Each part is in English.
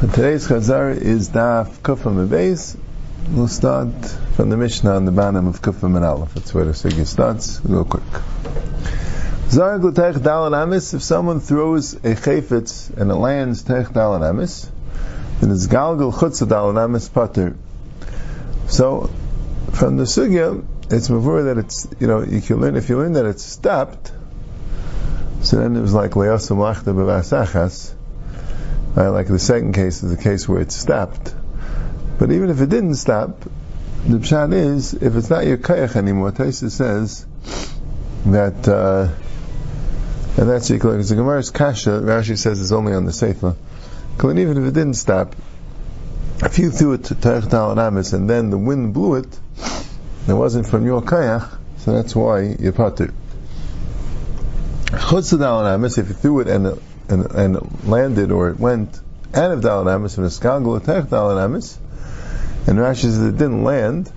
Today's Chazar is Daf Kufam Beis. We'll start from the Mishnah on the bottom of Kufam and Aleph. That's where the Sugya starts. Real quick. Zarg l'tech dalan amis. If someone throws a chayfetz and it lands tech dalan amis, then it's galgal chutz dalan amis pater. So, from the Sugya, it's before that it's, you know, you can learn, if you learn that it's stopped, so then it was like le'asam lachta b'vasachas, uh, like the second case is the case where it stopped. But even if it didn't stop, the pshat is, if it's not your kayach anymore, Taisa says that, uh, and that's because the Gemara's kasha, Rashi says is only on the sefer. And even if it didn't stop, if you threw it to Teich Amis and then the wind blew it, it wasn't from your kayach, so that's why you're patur. Chutz Amis, if you threw it and and, and landed or it went out of Dalan Amis and Eskagul Tech Dalan Amis, and Rashi says it didn't land,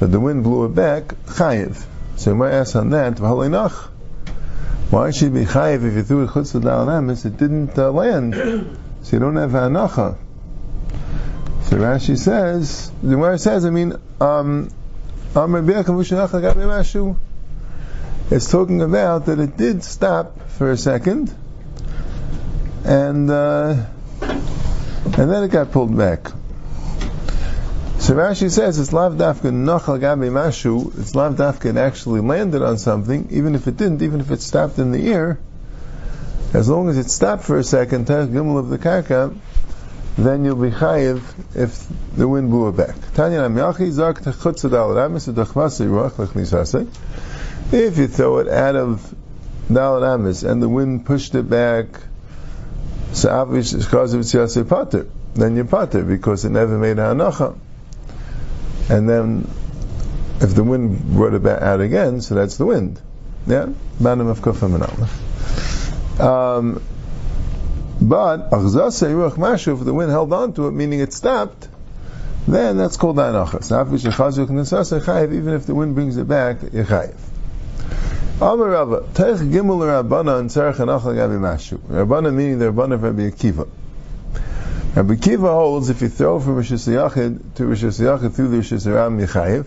but the wind blew it back, Chayiv. So you might ask on that, why should it be Chayiv if you threw it Chutz Dalan Amis, it didn't uh, land, so you don't have Hanacha. So Rashi says, the Gemara says, I mean, um, it's talking about that it did stop for a second, and uh, and then it got pulled back. So Rashi says it's lav dafka nochal gabi mashu. It's lav dafka it actually landed on something, even if it didn't, even if it stopped in the air. As long as it stopped for a second, gimel of the karka, then you'll be chayiv if the wind blew it back. If you throw it out of Dalit Amis and the wind pushed it back so obviously, because of Tziyasei Pater, then you're Pater, because it never made Hanacha. And then, if the wind brought it out again, so that's the wind. Yeah? Banim of Kufam and Um, but, if the wind held on to it, meaning it stopped, then that's called Hanacha. So, even if the wind brings it back, you're chayiv. Amar Rava, Teich Gimel Rabbana and Tzarech Anachal Gabi Mashu. Rabbana meaning the Rabbana of Rabbi Akiva. Rabbi Akiva holds if you throw from Rosh Hashanah to Rosh Hashanah through the Rosh Hashanah Yechayev,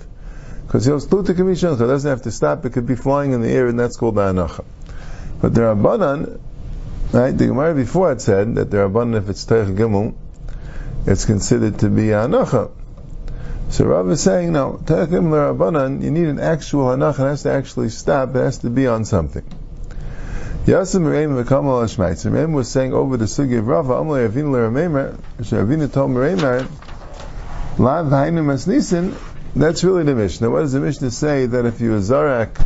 because the commission, so it doesn't have to stop, it could be flying in the air, and that's called the Anacha. But the Rabbanan, right, the Gemara before had said that the Rabbanan, if it's Teich Gimel, it's considered to be Anacha. So Rav is saying, no, Tekim Rabbanan, you need an actual hanach, it has to actually stop, it has to be on something. Yasim Reim V'kamal Hashmaitz. Reim was saying over the sugi of Rav, Amalei Avinu L'Ramemer, Ravina told Reimar, Lav Hainu Masnisin, that's really the Mishnah. What does the Mishnah say? That if you zarak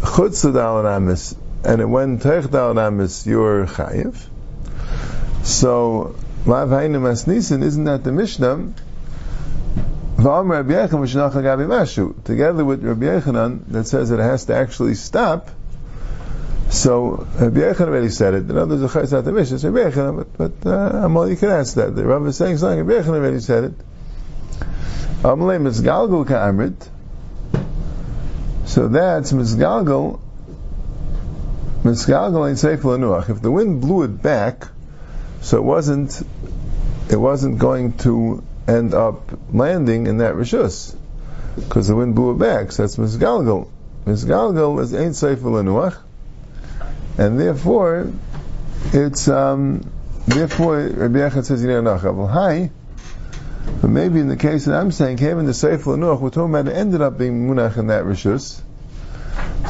chutz amis, and it went teich amis, you're chayiv. So, Lav Hainu Masnisin, isn't that the Mishnah? Together with Rabbi Yechanan, that says that it has to actually stop. So Rabbi Yechanan already said it. In other words, the Mishnah. Rabbi Yechanan, but, but uh, Amal, you can ask that. The Rav is saying something. Rabbi Yechanan already said it. Amalei Mizgalgal Ka'amrit. So that's Mizgalgal. Mizgalgal ain't safe Nuach. If the wind blew it back, so it wasn't, it wasn't going to end up landing in that rishus because the wind blew it back. So that's misgalgal. Misgalgal is ain't sefer lenuach, and therefore it's um, therefore Rabbi Echad says you know Well, hi. But maybe in the case that I'm saying, came in the Sefer Lenuach, we're talking about it ended up being Munach in that Rishus.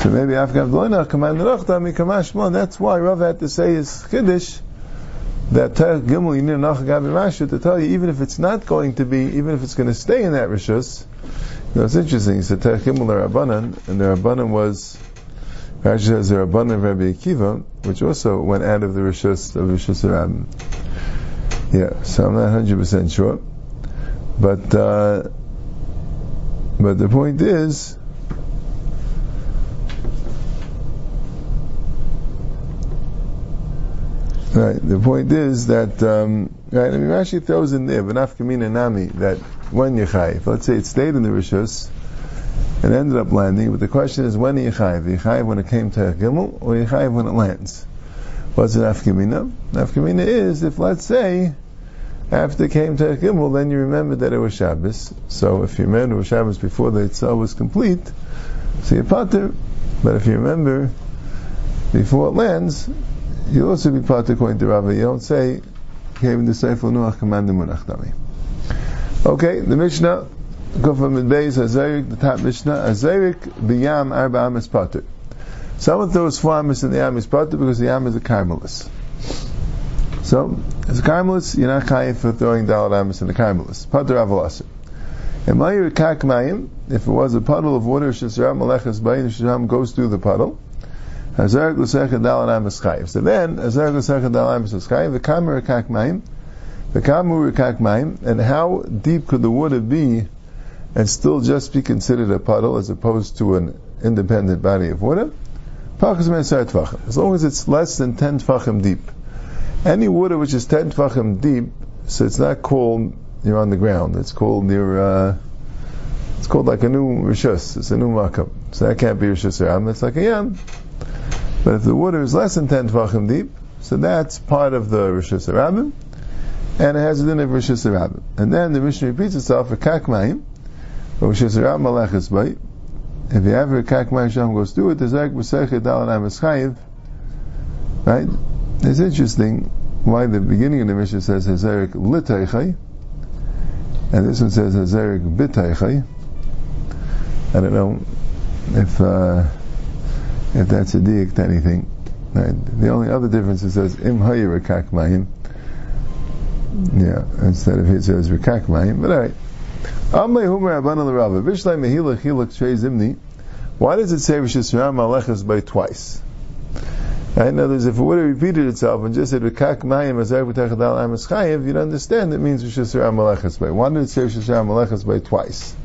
So maybe Afghan Vloinach, Command Lenuach, Kamash That's why Rav had to say his Kiddush, that Gimel you need a Nachagabi Mashu to tell you even if it's not going to be, even if it's going to stay in that Rishus, you know, it's interesting. He said Terech Gimel Rabbanan, and the Rabbanan was Rashi says the Rabbanan of Rabbi Akiva, which also went out of the Rishus of Rishus Rabbim. Yeah, so I'm not 100% sure. But, uh, but the point is, Right. The point is that um, right. I mean, Rashi throws in there v'nafkamina nami that when yichayiv. Let's say it stayed in the rishus and ended up landing, but the question is when yichayiv? Yichayiv when it came to Gimel or yichayiv when it lands? What's an afkamina? Afkamina is if, let's say, after it came to Gimel, then you remember that it was Shabbos. So if you remember it was Shabbos before the Yitzhak was complete, so you're pater. But if you remember before it lands, you'll also be pater according to Rava. You don't say, came the Sefer Nuach commanded Munach Dami. Okay, the Mishnah, go from the base, Azarik, the top Mishnah, Azarik biyam arba amis pater. Someone throws four amis in the amis pater because the am is a carmelis. So, as a carmelis, you're not chayiv for throwing dalad amis in the carmelis. Pater avalasir. And mayir kak mayim, if it was a puddle of water, shesram malechas bayin, shesram goes through the puddle, Chayiv. So then, Hazarek l'secha dalad amis chayiv, the kamer kak mayim, the kamer kak mayim, and how deep could the water be and still just be considered a puddle as opposed to an independent body of water? As long as it's less than 10 tfachim deep. Any water which is 10 tfachim deep, so it's not called you're on the ground. It's called your, uh, it's called like a new rishus. It's a new makam. So that can't be rishus ram. It's like a yam. But if the water is less than 10 tfachim deep, so that's part of the rishus rabim, and it has a din of rishus rabim. And then the Mishnah repeats itself, a kakmayim, rishus rabim malachas bay, if you ever kak ma'asham goes through it, the zek b'sechet dalan right? It's interesting why the beginning of the Mishnah says Hazarik litaychay, and this one says Hazarik bitaychay. I don't know if uh, if that's a diak to anything. Right? The only other difference is says im hayir kak ma'im. Yeah, instead of it says rekak ma'im. But alright. Why does it say Rishis Malechas by twice? Right? In other words, if it would have repeated itself and just said Rekak Mayim Azar B'Techadal Amas Chayev, you'd understand it means Rishis Malechas by. Why did it say Rishis Malechas by twice?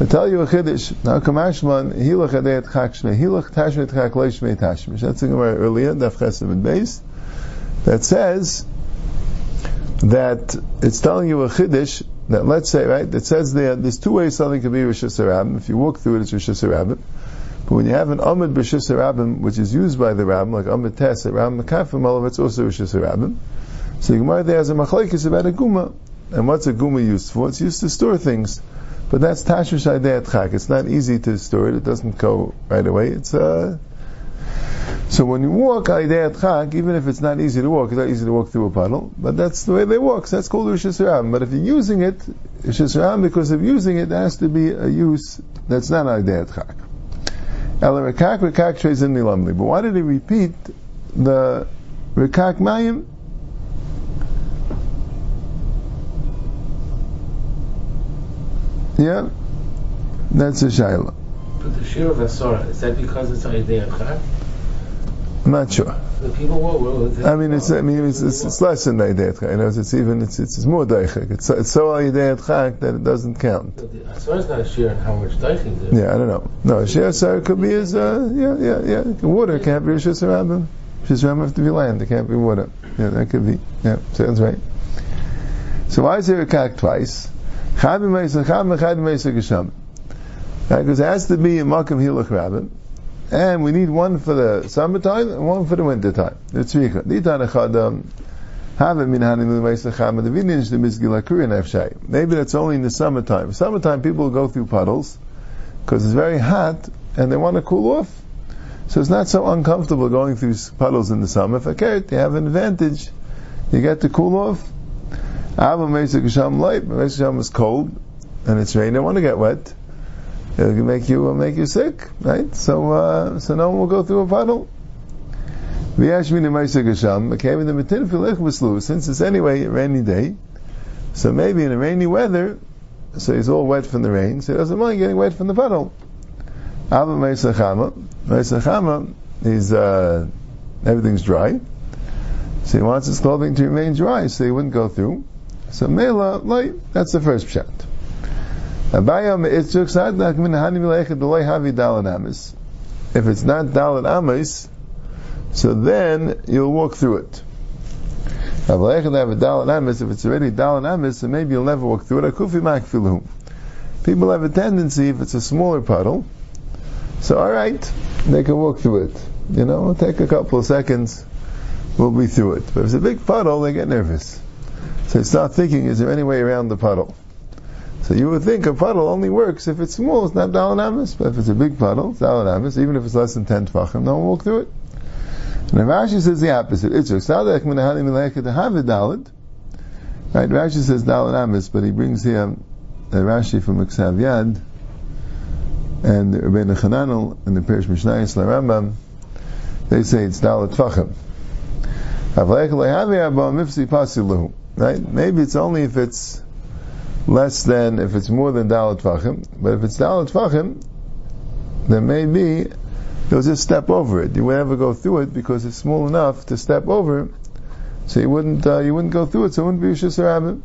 I tell you a chiddush. Now Kamashman Hilach Adayat Chak Shmei Hilach Tashmei Chak Lo Shmei Tashmei. That's the Gemara earlier, Daf Chesed and Beis, that says that it's telling you a chiddush that let's say, right, it says there, there's two ways something can be Hashanah. If you walk through it, it's Rosh Hashanah. But when you have an Amid Rosh Hashanah, which is used by the Rabbim, like Amid Tes, Rabbim Makafim, all of it's also Rosh Hashanah. So the Gemara there has a machlekes about a guma. And what's a guma used for? It's used to store things. But that's Tashmish Adayat Chak. It's not easy to store it. It doesn't go right away. It's, uh, so when you walk Aidei Chak, even if it's not easy to walk, it's not easy to walk through a puddle, but that's the way they walk, so that's called Hashanah. But if you're using it, Rosh Hashanah, because of using it, there has to be a use that's not in Nilamli. But why did he repeat the Rekak Mayim? Yeah, that's a Shaila. But the Shir of Asora, is that because it's Chak? I'm not sure. The people will. will I mean, it's, I mean, it's, it's, it's less than Chak. You know, it's even, it's, it's, it's more Daichak. It's, it's so Aidei Chak that it doesn't count. Asora is not a Shir on how much Daichak there is. Yeah, I don't know. No, Shir Asar could be as, uh, yeah, yeah, yeah. Water can't be Rosh Hashanah. Rosh Hashanah have to be land. It can't be water. Yeah, that could be. Yeah, sounds right. So why is there a kak twice? Chad mechad b'meisa gesham. Because it has to be a makam hilach rabbin. And we need one for the summertime and one for the wintertime. The tzricha. Ditan echadam. Have it minhanim l'meisacham. The vintage the mizgilakuri nefshay. Maybe that's only in the summertime. Summertime people go through puddles because it's very hot and they want to cool off. So it's not so uncomfortable going through puddles in the summer. If okay, you have an advantage. You get to cool off. Abba Mesa Gesham light, Mesa Gesham is cold and it's raining. I want to get wet. It'll make you uh, make you sick, right? So uh, so no one will go through a puddle. V'yashmin Mesa Gesham came in the mitin filech v'slu. Since it's anyway a rainy day, so maybe in a rainy weather, so he's all wet from the rain, so he doesn't mind getting wet from the puddle. Abba Mesa Chama, Mesa Chama, he's uh, everything's dry. So he wants his clothing to remain dry, so he wouldn't go through. So Mela, light, that's the first pshat. If it's not Dalit Amis, so then you'll walk through it. If it's already Dalit Amis, then maybe you'll never walk through it. People have a tendency, if it's a smaller puddle, so alright, they can walk through it. You know, it'll take a couple of seconds. we'll be through it. But if it's a big puddle, they get nervous. So they start thinking, is there any way around the puddle? So you would think a puddle only works if it's small, it's not dalanamis. But if it's a big puddle, it's dalanamis. Even if it's less than 10 tefachim, no one will walk through it. And Rashi says the opposite. It's sadek minahani mileka to have it dalad. Right, Rashi says dalanamis, but he brings here a Rashi from Iksav and Rabbeinu Chananel and the Perish Mishnayis Rambam. They say it's dalat tefachim. Right? Maybe it's only if it's less than, if it's more than dalat tvachim. But if it's dalat tvachim, then maybe you'll just step over it. You won't ever go through it because it's small enough to step over. So you wouldn't, uh, you wouldn't go through it. So it wouldn't be Rishus Rabbim.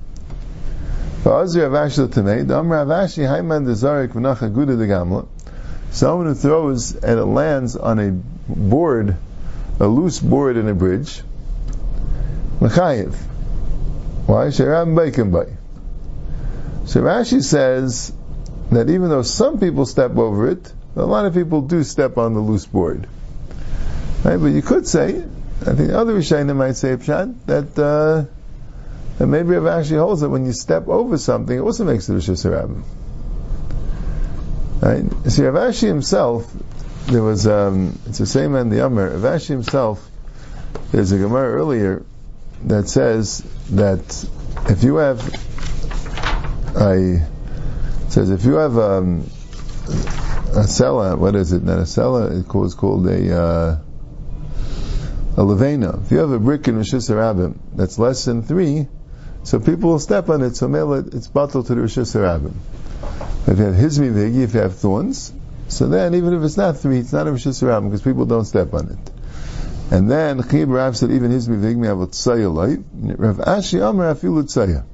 Someone who throws and it lands on a board, a loose board in a bridge. Why? Sheram Baikim Bay. So Rashi says that even though some people step over it, a lot of people do step on the loose board. Right? But you could say, I think other Rishonim might say, Pshat, that, uh, that maybe Rav Ashi holds that when you step over something, it also makes it Rishis Harabim. Right? See, Rav Ashi himself, there was, um, it's the same in the Amr, Rav Ashi himself, there's a Gemara earlier that says that if you have a says if you have um, a cellar, what is it? Not a cellar. It's called, a uh, a levena. If you have a brick in Rosh Hashanah that's less than three, so people will step on it. So mail it. it's bottled to the Rosh Hashanah. If you have hizmi vigi, if you have thorns, so then even if it's not three, it's not a Rosh Hashanah because people don't step on it. And then Chib Rav said even his mivig me have a tzaya light. Rav Ashi Amar afilu tzaya.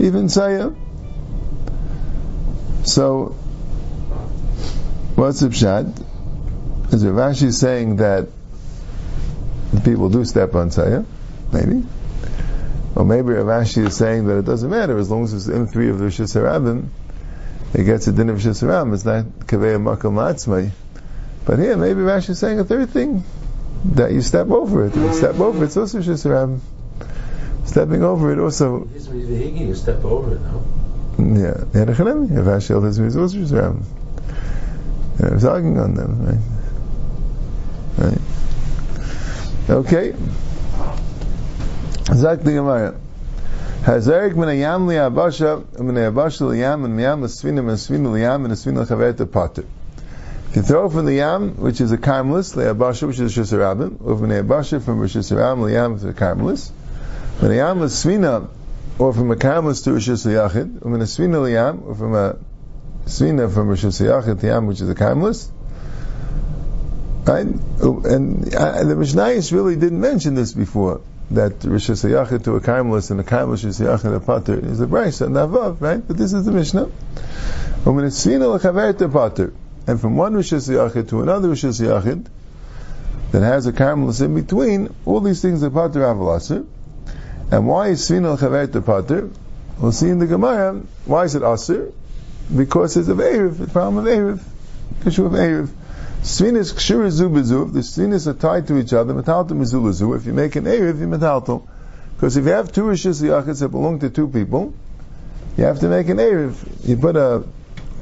Even tzaya. So, what's the pshat? Is Rav Ashi saying that the people do step on tzaya? Maybe. Or maybe Rav Ashi is saying that it doesn't matter as long as it's in three of the Harabim, it gets a din of Harabim. It's not kaveh makam. But here, maybe Rashi is saying a third thing that you step over it. You step over it, it's also Shisram. Stepping over it also. You step over it, no? Yeah, yeah, the Chanemi, if Hashel has is also Shisram. And I was arguing on them, right? Right. Okay. Zak the Gemara. Hazarik min ayam li abasha, min ayabasha li yam, min yam l'svina, min svina li yam, min svina l'chavet pater. You throw from the yam, which is a karmelis, le'abasha, which is a shusarabim, or from the from a shusarabim, le'yam, to a karmelis. When a yam is svina, or from a karmelis to a shusayachid, or from a svina le'yam, or from a svina from a shusayachid to yam, which is a karmelis. Right? And uh, the Mishnayos really didn't mention this before, that Rosh Hashanah to a Karmelis and a Karmelis Rosh Hashanah a Pater is a Bryce and Navav, right? But this is the Mishnah. And from one Rosh Yachid to another Rosh Yachid that has a Karmelis in between, all these things are Pater Avalasir. And why is Svina Chaver to Pater? We'll see in the Gemara, why is it Asir? Because it's of Erev, the problem of Erev, issue of Erev. Svinas kshir zu. The svinas are tied to each other. Metalto mizulazu. If you make an erev, you metalto. Because if you have two rishis yachids that belong to two people, you have to make an erev. You put a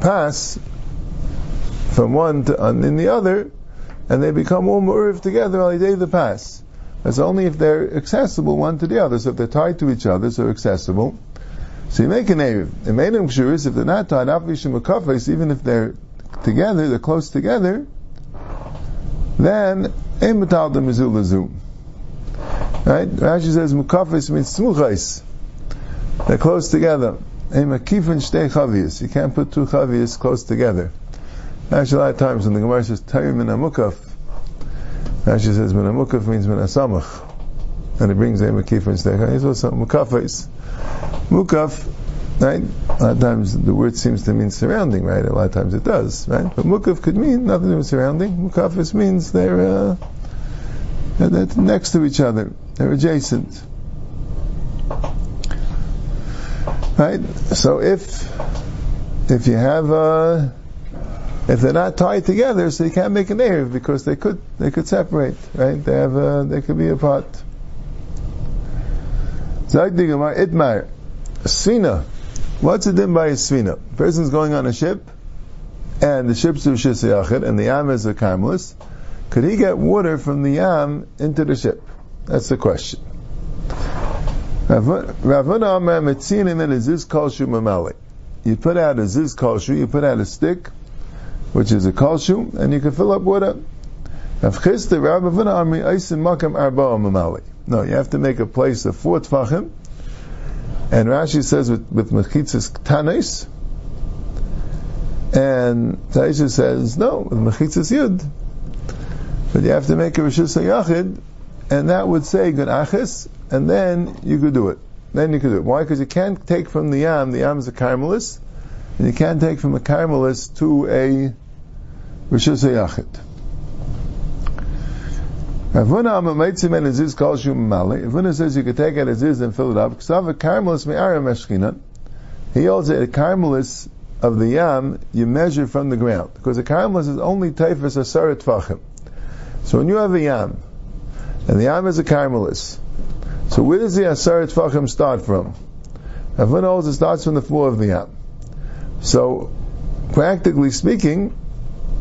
pass from one to, uh, in the other, and they become all mu'uriv together on the day of the pass. That's only if they're accessible one to the other. So if they're tied to each other, so accessible. So you make an Erev. And made them shuris, if they're not tied, even if they're together, they're close together, then Ein Metal the Mizulazu. Right? Rashi says Mukafis means Smuchais. They're close together. Ein Makifin Shtei Chavias. You can't put two Chavias close together. Actually, a lot of times when the Gemara says Tayyim min Amukaf, actually says min Amukaf means min Asamach. And it brings a Makif and Stech. It's also Mukafais. Mukaf, right? A lot of times the word seems to mean surrounding, right? A lot of times it does, right? But Mukaf could mean nothing to do with surrounding. Mukafis means they're, uh, they're next to each other. They're adjacent. Right? So if, if you have, uh, if they're not tied together, so you can't make an Erev because they could they could separate, right? They have a, they could be apart. Itmar, Svina. What's the din by a Svina? Person's going on a ship, and the ship's of Shisayachid, and the Yam is a Carmelist. Could he get water from the Yam into the ship? That's the question. Ravuna Amar Metzinim and Mamali. You put out a Ziz you put out a stick, which is a Kolshu, and you can fill up water. No, you have to make a place of four tfachim, and Rashi says with, with mechitzas tanis, and Taisha says no, with mechitzas yud. But you have to make a rishus yachid, and that would say good achis, and then you could do it. Then you could do it. Why? Because you can't take from the yam. The yam is a caramelist, you can't take from a caramelist to a rishus yachid. Ravuna says you could take it as is and fill it up. He holds a caramelist of the yam you measure from the ground because a caramelist is only typhus asara tvachim. So when you have a yam and the yam is a caramelist, so where does the asara tvachim start from? Ravuna holds it starts from the floor of the yam. So practically speaking,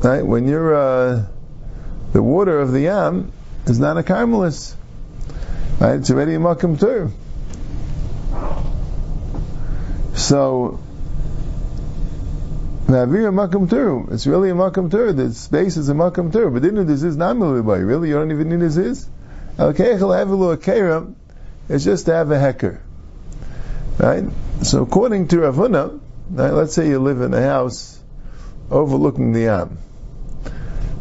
right, when you're uh, the water of the yam is not a carmelist. Right? It's already a makam tur. So, Navir makam tur. It's really a makam tur. The space is a makam tur. But didn't this is not Really, you don't even need this is. Al keichel It's just to have a hecker. Right? So according to Ravuna, right, let's say you live in a house overlooking the Yam,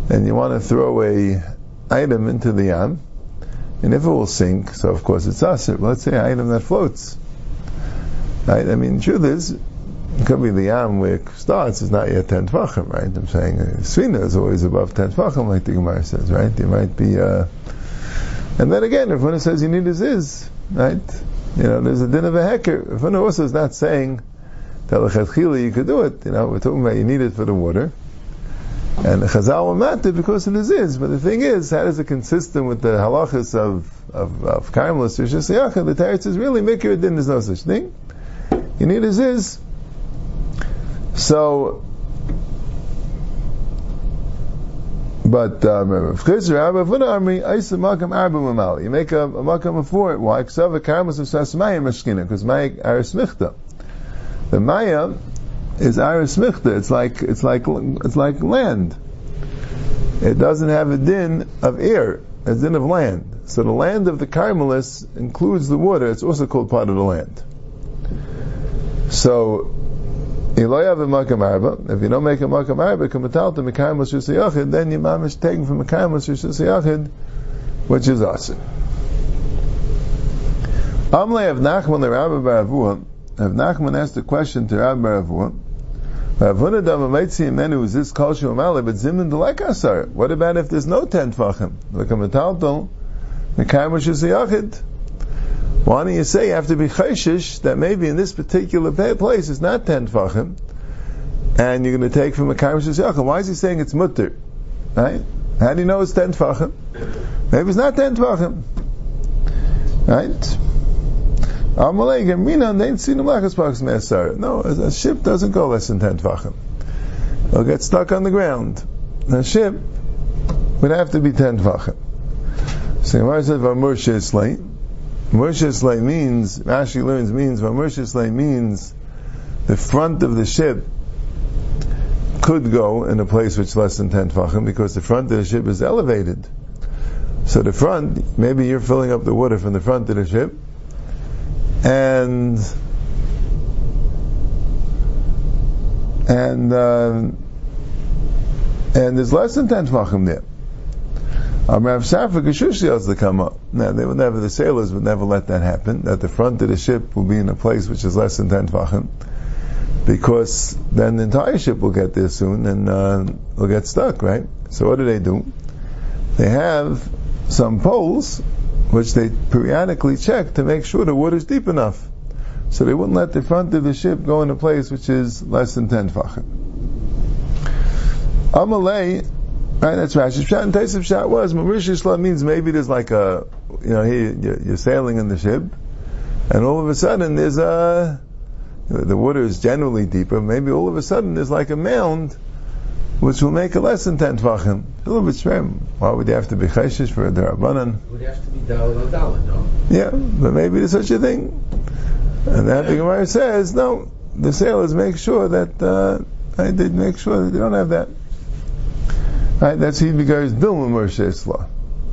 and you want to throw a item into the yam, and if it will sink, so of course it's aser. Let's say an item that floats. Right? I mean, truth is, it could be the yam where it starts is not yet 10 tvachim, right? I'm saying uh, Svina is always above 10 tvachim, like the Gemara says, right? There might be, uh, and then again, if one says you need his is, right? You know, there's a din of a hecker. If one also is not saying that you could do it, you know, we're talking about you need it for the water. And the Chazal will matter because it is is. But the thing is, how does it consistent with the halachas of of, of Karmelis Rishis The Teretz is really Mikir Din. There's no such thing. You need is is. So, but um, you make a, makam for it. Why? Because a karmas of sasmayim mashkina. Because my arismichta. The maya is aris michta. It's like it's like it's like land. It doesn't have a din of air, a din of land. So the land of the Carmelists includes the water. It's also called part of the land. So if you don't make a makam arba, kamatalta mekaymus yisayachid, then your mom is taken from mekaymus yisayachid, which is asin. Amle of Nachman the Rabbi Baravua, Rav Nachman asked a question to Rabbi Baravua, what about if there's no ten tvachim? Why don't you say you have to be chayshish that maybe in this particular place it's not ten tvachim, and you're going to take from a kaimish Why is he saying it's mutter? Right? How do you know it's ten tvachim? Maybe it's not ten tvachim. Right? No, a ship doesn't go less than 10 tvachim. It'll get stuck on the ground. A ship would have to be 10 tvachim. So Gemara says, Vamur Slate. Mur Slate means, Rashi learns means, Vamur Slate means the front of the ship could go in a place which is less than 10 tvachim because the front of the ship is elevated. So the front, maybe you're filling up the water from the front of the ship, and and uh, and there's less than ten tvachim there. Um, Rav Safra Geshushi has to come up. Now they would never, the sailors would never let that happen. That the front of the ship will be in a place which is less than ten tvachim, because then the entire ship will get there soon and uh, will get stuck, right? So what do they do? They have some poles which they periodically check to make sure the water is deep enough. So they wouldn't let the front of the ship go in a place which is less than 10 tfachim. Amalei, right? That's Rashi Pshat. And Taisif Pshat was Islam means maybe there's like a, you know, here you're sailing in the ship, and all of a sudden there's a, the water is generally deeper. Maybe all of a sudden there's like a mound, which will make it less than ten tvachim. A little bit shrim. Why would you have to be chayshish for a derabanan? Would have to be dalad dalad, no? Yeah, but maybe there's such a thing. And that the Gemara says, no, the sailors make sure that uh, right, they make sure that they don't have that. Right, that's he because Dilma Moshe Islam.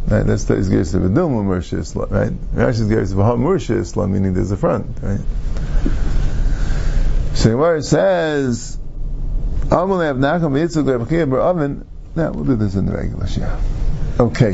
Right, that's the Izgis of a Dilma Moshe Islam, right? Rashi's Gears of a Moshe Islam, meaning there's a front, right? So Gemara says, Now we'll do this in the regular share. Okay.